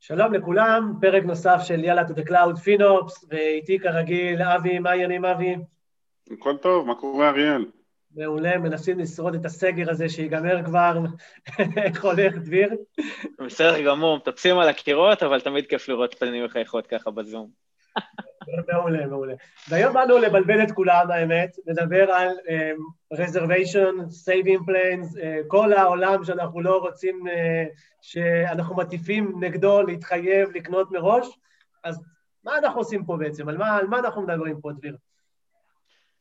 שלום לכולם, פרק נוסף של יאללה to the cloud פינופס, ואיתי כרגיל אבי, מה העניינים אבי? הכל טוב, מה קורה אריאל? מעולה, מנסים לשרוד את הסגר הזה שיגמר כבר, איך הולך דביר? בסדר גמור, מטפסים על הקירות, אבל תמיד כיף לראות פנים מחייכות ככה בזום. מעולה, מעולה. והיום באנו לבלבל את כולם, האמת, לדבר על um, reservation, saving plans, uh, כל העולם שאנחנו לא רוצים, uh, שאנחנו מטיפים נגדו להתחייב לקנות מראש, אז מה אנחנו עושים פה בעצם? על מה, על מה אנחנו מדברים פה, דביר?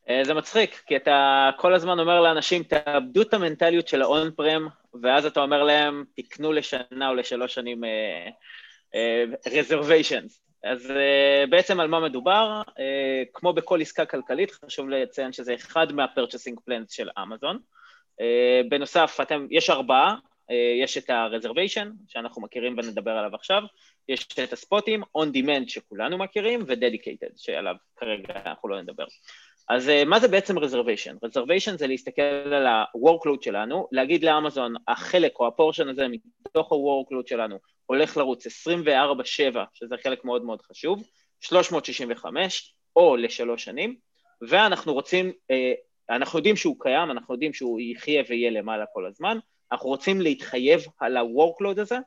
Uh, זה מצחיק, כי אתה כל הזמן אומר לאנשים, תאבדו את המנטליות של האון פרם, ואז אתה אומר להם, תקנו לשנה או לשלוש שנים uh, uh, reservations. אז uh, בעצם על מה מדובר? Uh, כמו בכל עסקה כלכלית, חשוב לציין שזה אחד מה-purchasing plans של אמזון. Uh, בנוסף, אתם, יש ארבעה, יש את ה-reservation, שאנחנו מכירים ונדבר עליו עכשיו, יש את הספוטים, on demand שכולנו מכירים, ו-dedicated, שעליו כרגע אנחנו לא נדבר. אז uh, מה זה בעצם reservation? reservation זה להסתכל על ה-workload שלנו, להגיד לאמזון, החלק או הפורשן הזה מתוך ה-workload שלנו הולך לרוץ 24-7, שזה חלק מאוד מאוד חשוב, 365 או לשלוש שנים, ואנחנו רוצים, אה, אנחנו יודעים שהוא קיים, אנחנו יודעים שהוא יחיה ויהיה למעלה כל הזמן, אנחנו רוצים להתחייב על ה-workload הזה,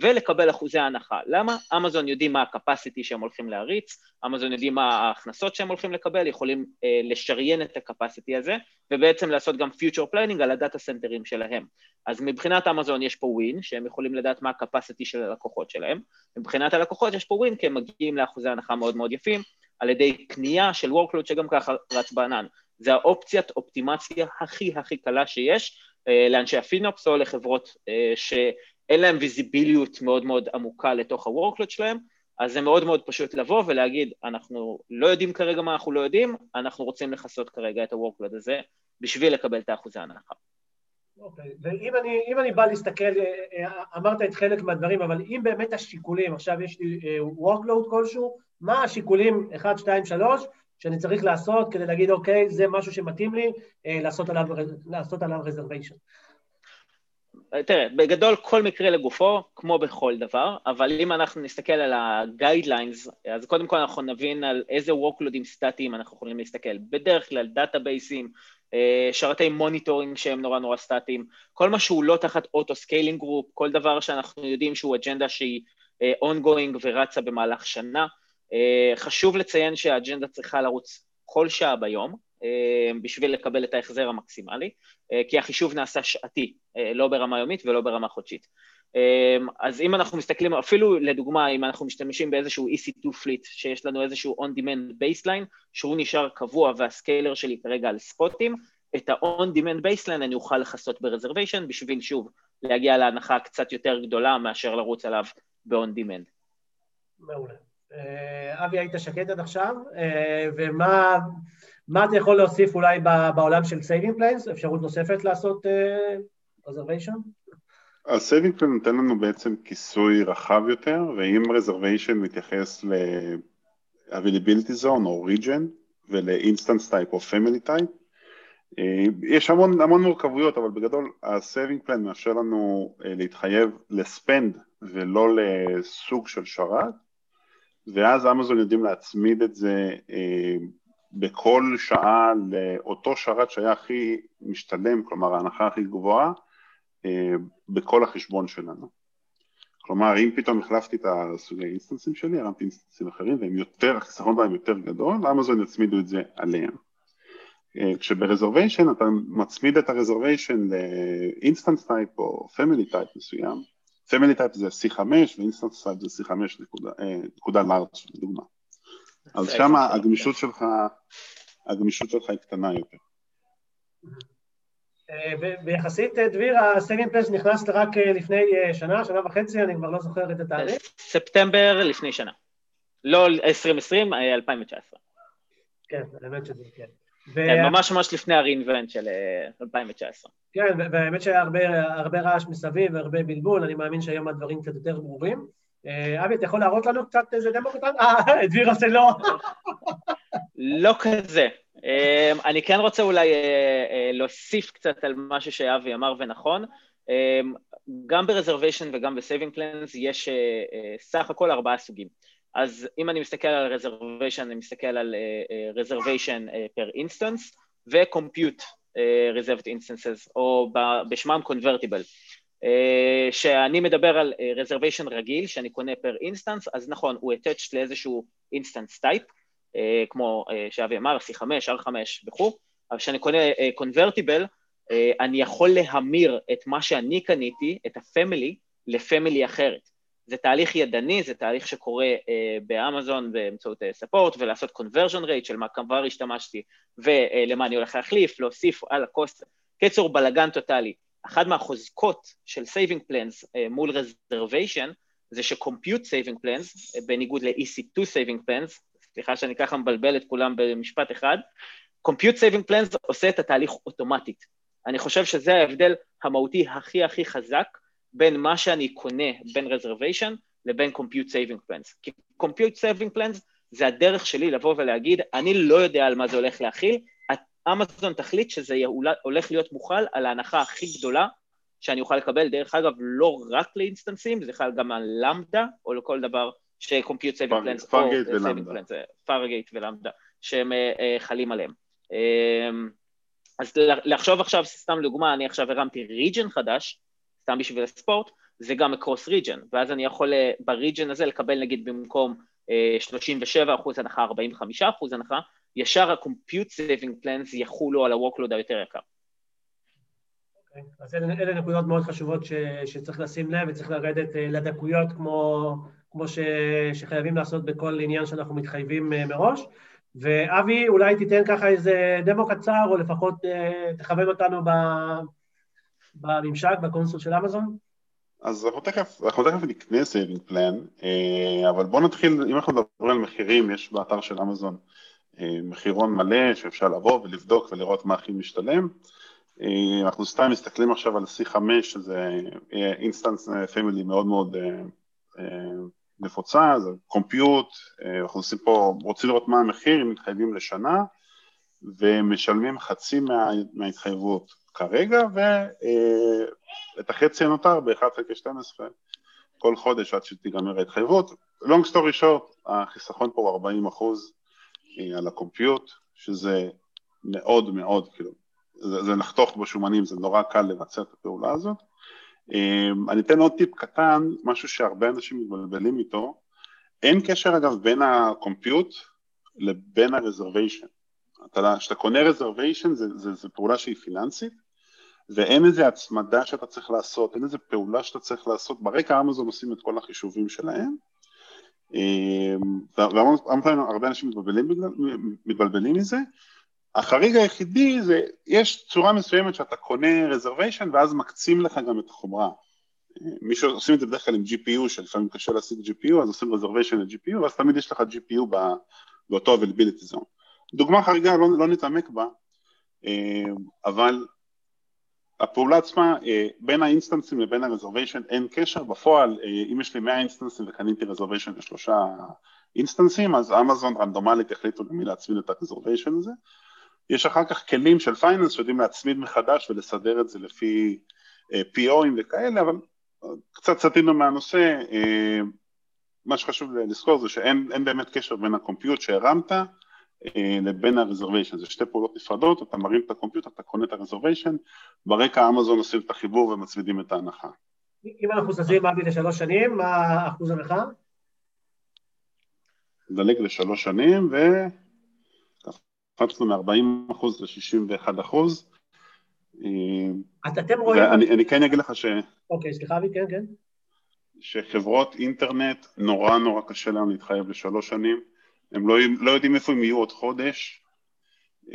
ולקבל אחוזי הנחה. למה? אמזון יודעים מה ה-capacity שהם הולכים להריץ, אמזון יודעים מה ההכנסות שהם הולכים לקבל, יכולים אה, לשריין את ה-capacity הזה, ובעצם לעשות גם future planning על הדאטה סנטרים שלהם. אז מבחינת אמזון יש פה ווין, שהם יכולים לדעת מה ה-capacity של הלקוחות שלהם, מבחינת הלקוחות יש פה ווין, כי הם מגיעים לאחוזי הנחה מאוד מאוד יפים, על ידי קנייה של workload שגם ככה רץ בענן. זה האופציית אופטימציה הכי הכי קלה שיש, אה, לאנשי הפינופס או לחברות אה, ש... אין להם ויזיביליות מאוד מאוד עמוקה לתוך ה-workload שלהם, אז זה מאוד מאוד פשוט לבוא ולהגיד, אנחנו לא יודעים כרגע מה אנחנו לא יודעים, אנחנו רוצים לכסות כרגע את ה-workload הזה בשביל לקבל את האחוזי ההנחה. אוקיי, okay. ואם אני, אני בא להסתכל, אה, אה, אמרת את חלק מהדברים, אבל אם באמת השיקולים, עכשיו יש לי אה, workload כלשהו, מה השיקולים 1, 2, 3 שאני צריך לעשות כדי להגיד, אוקיי, זה משהו שמתאים לי, לעשות עליו, לעשות עליו reservation. תראה, בגדול כל מקרה לגופו, כמו בכל דבר, אבל אם אנחנו נסתכל על ה-guidelines, אז קודם כל אנחנו נבין על איזה workloadים סטטיים אנחנו יכולים להסתכל. בדרך כלל database ים, אה, שרתי monitoring שהם נורא נורא סטטיים, כל מה שהוא לא תחת auto-scaling group, כל דבר שאנחנו יודעים שהוא אג'נדה שהיא אה, ongoing ורצה במהלך שנה. אה, חשוב לציין שהאג'נדה צריכה לרוץ כל שעה ביום, בשביל לקבל את ההחזר המקסימלי, כי החישוב נעשה שעתי, לא ברמה יומית ולא ברמה חודשית. אז אם אנחנו מסתכלים, אפילו לדוגמה, אם אנחנו משתמשים באיזשהו EC2 פליט, שיש לנו איזשהו on-demand baseline, שהוא נשאר קבוע והסקיילר שלי כרגע על ספוטים, את ה-on-demand baseline אני אוכל לכסות ב-reservation בשביל, שוב, להגיע להנחה קצת יותר גדולה מאשר לרוץ עליו ב-on-demand. מעולה. אבי, היית שקט עד עכשיו, ומה... מה אתה יכול להוסיף אולי בעולם של saving plans? אפשרות נוספת לעשות reservation? ה saving plan נותן לנו בעצם כיסוי רחב יותר, ואם reservation מתייחס ל-availability zone או region ול-instance type או family type, אה, יש המון, המון מורכבויות, אבל בגדול ה-saving מאפשר לנו אה, להתחייב ל spend ולא לסוג של שרת, ואז אמזון יודעים להצמיד את זה אה, בכל שעה לאותו שרת שהיה הכי משתלם, כלומר ההנחה הכי גבוהה, אה, בכל החשבון שלנו. כלומר, אם פתאום החלפתי את הסוגי instance ים שלי, הרמתי instance ים אחרים והם יותר, החיסכון בהם יותר גדול, אמזון יצמידו את זה עליהם. אה, כשב reservation אתה מצמיד את ה reservation ל instance type או family type מסוים, family type זה C5 ו instance type זה C5 נקודה, אה, large לדוגמה. אז שם הגמישות שלך, הגמישות שלך היא קטנה יותר. אה, ויחסית, אה, דביר, ה saving plans נכנס רק אה, לפני שנה, שנה וחצי, אני כבר לא זוכר את התאריך. ספטמבר לפני שנה. לא 2020, 2019. כן, האמת שזה כן. כן, ממש ממש לפני הרינבנט של 2019. כן, והאמת שהיה הרבה רעש מסביב והרבה בלבול, אני מאמין שהיום הדברים קצת יותר ברורים. אה, אבי, אתה יכול להראות לנו קצת איזה דמו קטן? אה, דביר עושה לא. לא כזה. אה, אני כן רוצה אולי אה, להוסיף קצת על משהו שאבי אמר ונכון. גם ב-reservation וגם ב-saving plans יש סך הכל ארבעה סוגים. אז אם אני מסתכל על reservation, אני מסתכל על uh, per instance ו-compute reserved instances, או בשמם convertible. Uh, שאני מדבר על uh, reservation רגיל, שאני קונה per instance, אז נכון, הוא attached לאיזשהו instance type, uh, כמו שאבי אמר, C5, R5 וכו', אבל כשאני קונה uh, אני יכול להמיר את מה שאני קניתי, את ה-family, לפמילי אחרת. זה תהליך ידני, זה תהליך שקורה uh, באמזון באמצעות ספורט, uh, ולעשות conversion rate של מה כבר השתמשתי, ולמה אני הולך להחליף, להוסיף על הקוסט. קיצור, בלאגן טוטאלי. אחת מהחוזקות של saving plans uh, מול reservation, זה saving plans, uh, בניגוד ל-EC2 saving plans, סליחה שאני ככה מבלבל את כולם במשפט אחד, compute saving plans עושה את התהליך אוטומטית. אני חושב שזה ההבדל המהותי הכי הכי חזק בין מה שאני קונה בין reservation לבין compute saving plans. כי compute saving plans זה הדרך שלי לבוא ולהגיד, אני לא יודע על מה זה הולך להכיל, אמזון תחליט שזה הולך להיות מוכל על ההנחה הכי גדולה שאני אוכל לקבל, דרך אגב, לא רק לאינסטנסים, זה חל גם על למדה, או לכל דבר ש-compute saving plans, פארגייט ולמדה. פארגייט ולמדה, שהם uh, uh, חלים עליהם. Um, אז לחשוב עכשיו, סתם לדוגמה, אני עכשיו הרמתי ריג'ן חדש, סתם בשביל הספורט, זה גם אקרוס ריג'ן, ואז אני יכול בריג'ן הזה לקבל נגיד במקום uh, 37% הנחה, 45% הנחה, ישר ה-compute saving plans יחולו על ה-workload היותר יקר. Okay. אוקיי, אז אלה, אלה נקודות מאוד חשובות ש, שצריך לשים לב וצריך לרדת אה, לדקויות כמו, כמו ש, שחייבים לעשות בכל עניין שאנחנו מתחייבים אה, מראש. ואבי, אולי תיתן ככה איזה דמו קצר, או לפחות אה, תכוון אותנו בממשק, ב console של אמזון. אז אנחנו תכף, אנחנו תכף נקנה saving plan, אבל בואו נתחיל, אם אנחנו מדברים על מחירים, יש באתר של אמזון מחירון מלא שאפשר לבוא ולבדוק ולראות מה הכי משתלם. אנחנו סתם מסתכלים עכשיו על C5, שזה instance family מאוד מאוד נפוצה, זה compute, אנחנו עושים פה, רוצים לראות מה המחיר, אם מתחייבים לשנה, ומשלמים חצי מה, מההתחייבות כרגע, ואת החצי הנותר ב-1 חלקי 12 כל חודש עד שתיגמר ההתחייבות. long story short, החיסכון פה הוא 40 אחוז על ה compute, שזה מאוד מאוד, כאילו, זה, זה לחתוך בשומנים, זה נורא קל לבצע את הפעולה הזאת. אמ, אני אתן עוד טיפ קטן, משהו שהרבה אנשים מתבלבלים איתו, אין קשר אגב בין הקומפיוט לבין הרזרוויישן. כשאתה קונה רזרוויישן זה, זה, זה פעולה שהיא פיננסית, ואין איזה הצמדה שאתה צריך לעשות, אין איזה פעולה שאתה צריך לעשות, ברקע אמזון עושים את כל החישובים שלהם, אמ, והרבה פעמים הרבה אנשים מתבלבלים, מתבלבלים מזה, החריג היחידי זה, יש צורה מסוימת שאתה קונה reservation ואז מקצים לך גם את החומרה. מי שעושים את זה בדרך כלל עם GPU, שלפעמים קשה להשיג GPU, אז עושים reservation ל-GPU, ואז תמיד יש לך GPU באותו availability zone. דוגמה חריגה, לא, לא נתעמק בה, אמ, אבל הפעולה עצמה, אה, בין האינסטנסים לבין ה reservation אין קשר, בפועל אה, אם יש לי 100 אינסטנסים וקניתי reservation לשלושה אינסטנסים, אז אמזון רנדומלית יחליטו למי להצמיד את ה reservation הזה. יש אחר כך כלים של finance שיודעים להצמיד מחדש ולסדר את זה לפי אה, PO ים וכאלה, אבל קצת סטינו מהנושא, מה שחשוב לזכור זה שאין באמת קשר בין ה compute שהרמת לבין ה-reservation, זה שתי פעולות נפרדות, אתה מרים את ה compute, אתה קונה את ה-reservation, ברקע אמזון עושים את החיבור ומצמידים את ההנחה. אם אנחנו זזים עד לשלוש שנים, מה אחוז הנחה? נדלג לשלוש שנים, וקפצנו מ-40% ל-61%. אז אתם רואים... אני, אני כן אגיד לך ש... אוקיי, סליחה אבי, כן, כן. שחברות אינטרנט, נורא נורא קשה להם להתחייב לשלוש שנים. הם לא, לא יודעים איפה הם יהיו עוד חודש.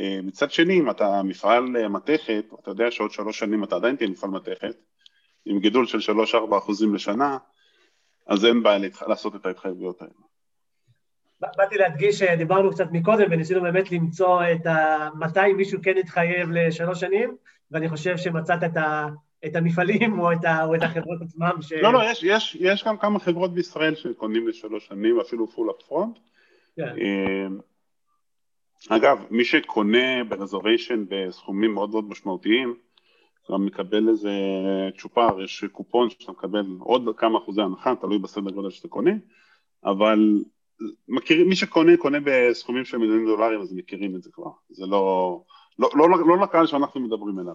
אה, מצד שני, אם אתה מפעל אה, מתכת, אתה יודע שעוד שלוש שנים אתה עדיין תהיה מפעל מתכת, עם גידול של שלוש-ארבע אחוזים לשנה, אז אין בעיה לעשות את ההתחייבויות האלה. באתי להדגיש, אה, דיברנו קצת מקודם וניסינו באמת למצוא את ה... מתי מישהו כן יתחייב לשלוש שנים, ואני חושב שמצאת את, ה... את המפעלים או את, ה... או את החברות עצמם ש... לא, לא, יש, יש, יש גם כמה חברות בישראל שקונים לשלוש שנים, אפילו פול אפפרונט. כן. אמ, אגב, מי שקונה ברזרוויישן בסכומים מאוד מאוד משמעותיים, גם מקבל איזה צ'ופר, יש קופון שאתה מקבל עוד כמה אחוזי הנחה, תלוי בסדר גודל שאתה קונה, אבל מכירים, מי שקונה, קונה בסכומים של מיליוני דולרים, אז מכירים את זה כבר. זה לא, לא, לא, לא, לא לקהל שאנחנו מדברים אליו.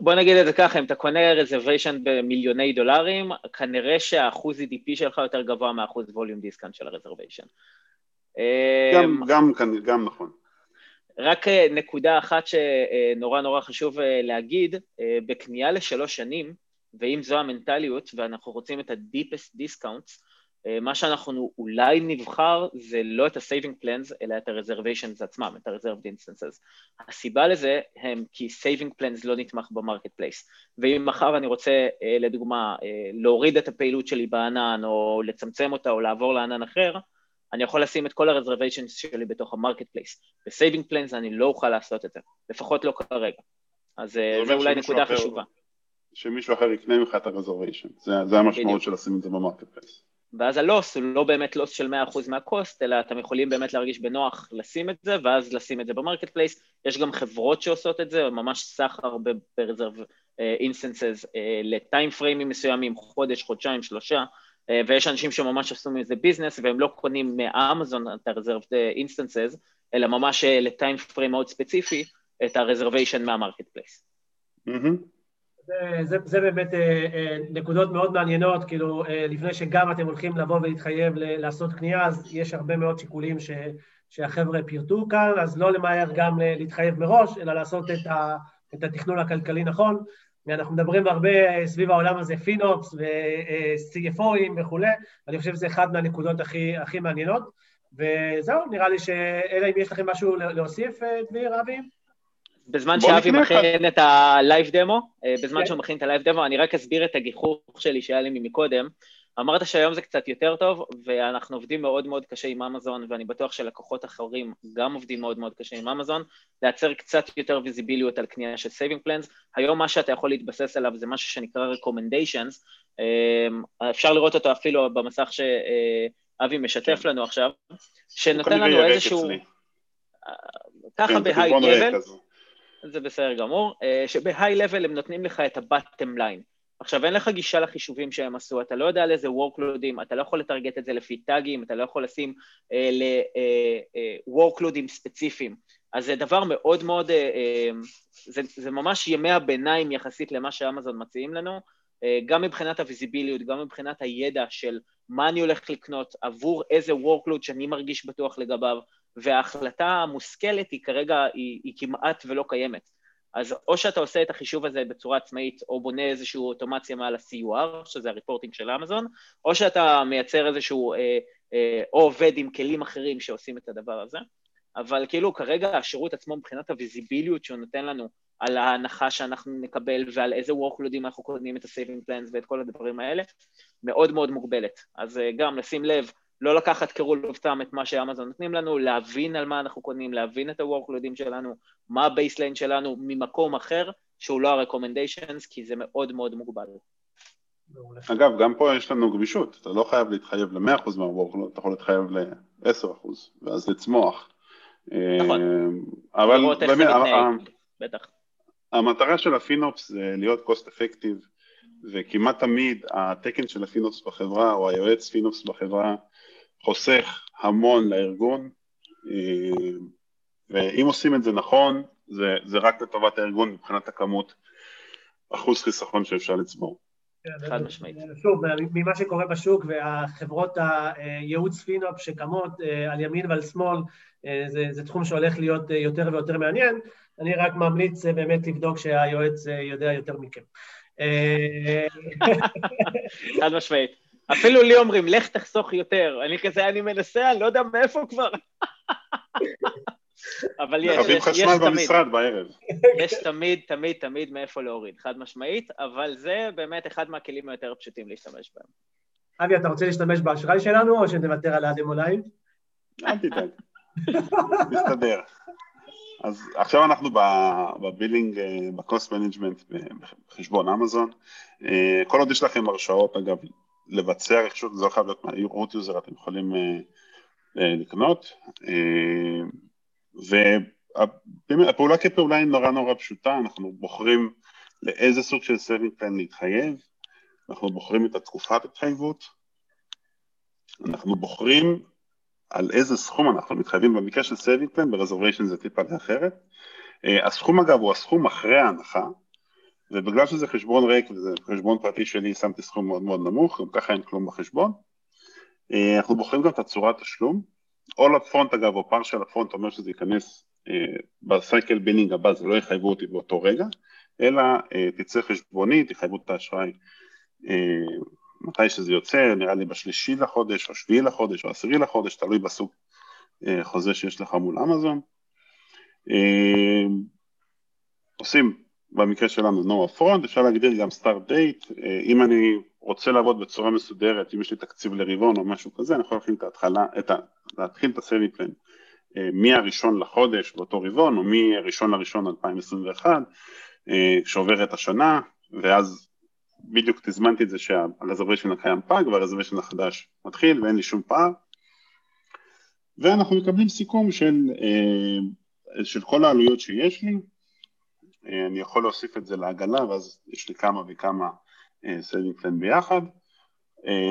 בוא נגיד את זה ככה, אם אתה קונה רזרוויישן במיליוני דולרים, כנראה שהאחוז EDP שלך יותר גבוה מהאחוז ווליום דיסקאנט של הרזרוויישן. גם, גם, גם נכון. רק אה, נקודה אחת שנורא נורא חשוב אה, להגיד, אה, בקנייה לשלוש שנים, ואם זו המנטליות ואנחנו רוצים את ה-deepest discounts, מה שאנחנו אולי נבחר זה לא את ה-saving plans, אלא את ה-reservations עצמם, את ה-reserved instances. הסיבה לזה הם כי saving plans לא נתמך ב marketplace. ואם מחר אני רוצה, לדוגמה, להוריד את הפעילות שלי בענן, או לצמצם אותה, או לעבור לענן אחר, אני יכול לשים את כל ה-reservations שלי בתוך ה marketplace. ב-saving plans אני לא אוכל לעשות את זה, לפחות לא כרגע. אז אה, זה אולי נקודה אחר, חשובה. שמישהו אחר יקנה ממך את ה-reservation, זה, זה המשמעות של לשים את זה ב marketplace. ואז ה loss הוא לא באמת loss של 100% מה cost, אלא אתם יכולים באמת להרגיש בנוח לשים את זה, ואז לשים את זה ב marketplace. יש גם חברות שעושות את זה, ממש סחר ב-reserve instances ל time frame ים מסוימים, חודש, חודשיים, שלושה. אה, ויש אנשים שממש עשו מזה business והם לא קונים מאמזון את ה-reserved instances, אלא ממש אה, ל time frame מאוד ספציפי את ה-reservation מה marketplace. זה, זה, זה באמת אה, אה, נקודות מאוד מעניינות, כאילו אה, לפני שגם אתם הולכים לבוא ולהתחייב לעשות קנייה, אז יש הרבה מאוד שיקולים ש, שהחבר'ה פירטו כאן, אז לא למהר גם להתחייב מראש, אלא לעשות את, ה, את התכנון הכלכלי נכון. אנחנו מדברים הרבה סביב העולם הזה, FinOps ו-CFO ים וכולי, אני חושב שזה אחד מהנקודות הכי, הכי מעניינות. וזהו, נראה לי שאלא אם יש לכם משהו להוסיף, דביר, אבי? בזמן שאבי מכין את ה live demo, אה, בזמן כן. שהוא מכין את ה live demo, אני רק אסביר את הגיחוך שלי שהיה לי מקודם. אמרת שהיום זה קצת יותר טוב, ואנחנו עובדים מאוד מאוד קשה עם אמזון, ואני בטוח שלקוחות אחרים גם עובדים מאוד מאוד קשה עם אמזון, לייצר קצת יותר ויזיביליות על קנייה של saving plans. היום מה שאתה יכול להתבסס עליו זה משהו שנקרא recommendations, אה, אפשר לראות אותו אפילו במסך שאבי משתף כן. לנו עכשיו, שנותן לנו איזשהו... ככה כן, ב high level, זה בסדר גמור, שב high level הם נותנים לך את ה-bottom line. עכשיו, אין לך גישה לחישובים שהם עשו, אתה לא יודע על איזה workload ים, אתה לא יכול לטרגט את זה לפי טאגים, אתה לא יכול לשים אה, ל-workloadים אה, אה, ספציפיים. אז זה דבר מאוד מאוד, אה, אה, זה, זה ממש ימי הביניים יחסית למה שאמזון מציעים לנו, אה, גם מבחינת הוויזיביליות, גם מבחינת הידע של מה אני הולך לקנות, עבור איזה workload שאני מרגיש בטוח לגביו, וההחלטה המושכלת היא כרגע, היא, היא כמעט ולא קיימת. אז או שאתה עושה את החישוב הזה בצורה עצמאית, או בונה איזושהי אוטומציה מעל ה-CUR, שזה הריפורטינג של אמזון, או שאתה מייצר איזשהו, אה, אה, או עובד עם כלים אחרים שעושים את הדבר הזה. אבל כאילו כרגע השירות עצמו מבחינת הוויזיביליות שהוא נותן לנו על ההנחה שאנחנו נקבל ועל איזה workloadים אנחנו קונים את ה-saving plans ואת כל הדברים האלה, מאוד מאוד מוגבלת. אז אה, גם לשים לב לא לקחת כ rule of את מה שאמזון נותנים לנו, להבין על מה אנחנו קונים, להבין את ה-workloadים שלנו, מה ה baseline שלנו ממקום אחר, שהוא לא ה-recommendations, כי זה מאוד מאוד מוגבל. אגב, גם פה יש לנו גמישות, אתה לא חייב להתחייב ל-100% מה-workload, אתה יכול להתחייב ל-10% ואז לצמוח. נכון. אה, אבל באמת, בטח. המטרה של הפינופס זה להיות cost effective, וכמעט תמיד התקן של הפינופס בחברה, או היועץ פינופס בחברה, חוסך המון לארגון, אה, ואם עושים את זה נכון, זה, זה רק לטובת הארגון מבחינת הכמות אחוז חיסכון שאפשר לצבור. כן, חד משמעית. שוב, ממה שקורה בשוק והחברות הייעוץ פינופ שקמות אה, על ימין ועל שמאל, אה, זה, זה תחום שהולך להיות יותר ויותר מעניין. אני רק ממליץ באמת לבדוק שהיועץ יודע יותר מכם. חד משמעית. אפילו לי אומרים, לך תחסוך יותר. אני כזה, אני מנסה, אני לא יודע מאיפה כבר. אבל יש, יש, יש תמיד. במשרד בערב. יש תמיד, תמיד, תמיד מאיפה להוריד, חד משמעית, אבל זה באמת אחד מהכלים היותר פשוטים להשתמש בהם. אבי, אתה רוצה להשתמש באשראי שלנו, או שנוותר על הדמו אולי? אל תדאג, נסתדר. אז עכשיו אנחנו ב billing, ב cost management בחשבון אמזון. אה, כל עוד יש לכם הרשאות, אגב, לבצע רכישות, זה לא חייב להיות מה root user, אתם יכולים uh, לקנות. Uh, והפעולה כפעולה היא נורא נורא פשוטה, אנחנו בוחרים לאיזה סוג של saving plan להתחייב, אנחנו בוחרים את התקופת התחייבות, אנחנו בוחרים על איזה סכום אנחנו מתחייבים במקרה של saving plan, ב reservation זה טיפה אחרת. אה, הסכום אגב הוא הסכום אחרי ההנחה, ובגלל שזה חשבון ריק וזה חשבון פרטי שלי, שמתי סכום מאוד מאוד נמוך, גם ככה אין כלום בחשבון. אה, אנחנו בוחרים גם את הצורת תשלום, או לפרונט אגב, או פרשל לפרונט אומר שזה ייכנס אה, בסייקל בינינג הבא, זה לא יחייבו אותי באותו רגע, אלא תצא חשבונית, יחייבו את האשראי מתי שזה יוצא, נראה לי בשלישי לחודש, או שביעי לחודש, או עשירי לחודש, תלוי בסוג חוזה שיש לך מול אמזון. עושים במקרה שלנו no upfront, אפשר להגדיר גם start date, אם אני רוצה לעבוד בצורה מסודרת, אם יש לי תקציב לרבעון או משהו כזה, אני יכול להתחיל את ההתחלה, את ה, להתחיל את ה saving plan מהראשון לחודש באותו רבעון, או מהראשון לראשון 2021, כשעוברת השנה, ואז בדיוק תזמנתי את זה שה reservation הקיים פג וה reservation החדש מתחיל ואין לי שום פער. ואנחנו מקבלים סיכום של, של כל העלויות שיש לי, אני יכול להוסיף את זה לעגלה ואז יש לי כמה וכמה saving plan ביחד,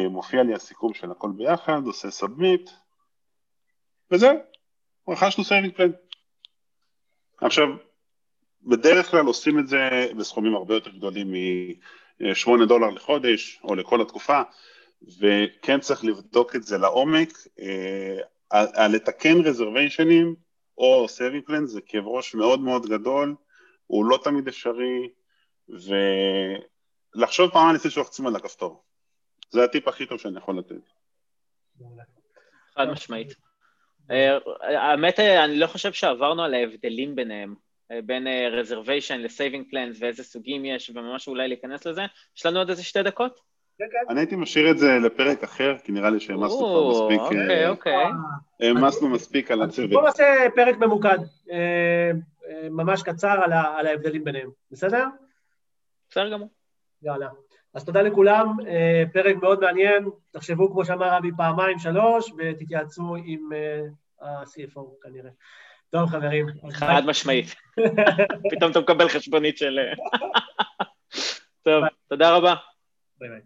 מופיע לי הסיכום של הכל ביחד, עושה submit, וזהו, רכשנו saving plan. עכשיו, בדרך כלל עושים את זה בסכומים הרבה יותר גדולים מ-8 דולר לחודש או לכל התקופה, וכן צריך לבדוק את זה לעומק, לתקן reservationים או saving plan זה כאב ראש מאוד מאוד גדול, הוא לא תמיד אפשרי, ולחשוב פעמיים לפני שלוחצים על הכפתור. זה הטיפ הכי טוב שאני יכול לתת. חד משמעית. אה, האמת, אני לא חושב שעברנו על ההבדלים ביניהם, אה, בין reservation ל saving plans ואיזה סוגים יש, וממש אולי להיכנס לזה. יש לנו עוד איזה שתי דקות? אני הייתי משאיר את זה לפרק אחר, כי נראה לי שהעמסנו כבר מספיק... אוקיי, אוקיי. העמסנו מספיק על הצוות. בוא נעשה פרק ממוקד. ממש קצר על, ה, על ההבדלים ביניהם, בסדר? בסדר גמור. יאללה. אז תודה לכולם, פרק מאוד מעניין, תחשבו כמו שאמר אבי פעמיים שלוש ותתייעצו עם ה-CFO כנראה. טוב חברים. חד משמעית. פתאום אתה מקבל חשבונית של... טוב, תודה רבה. ביי ביי.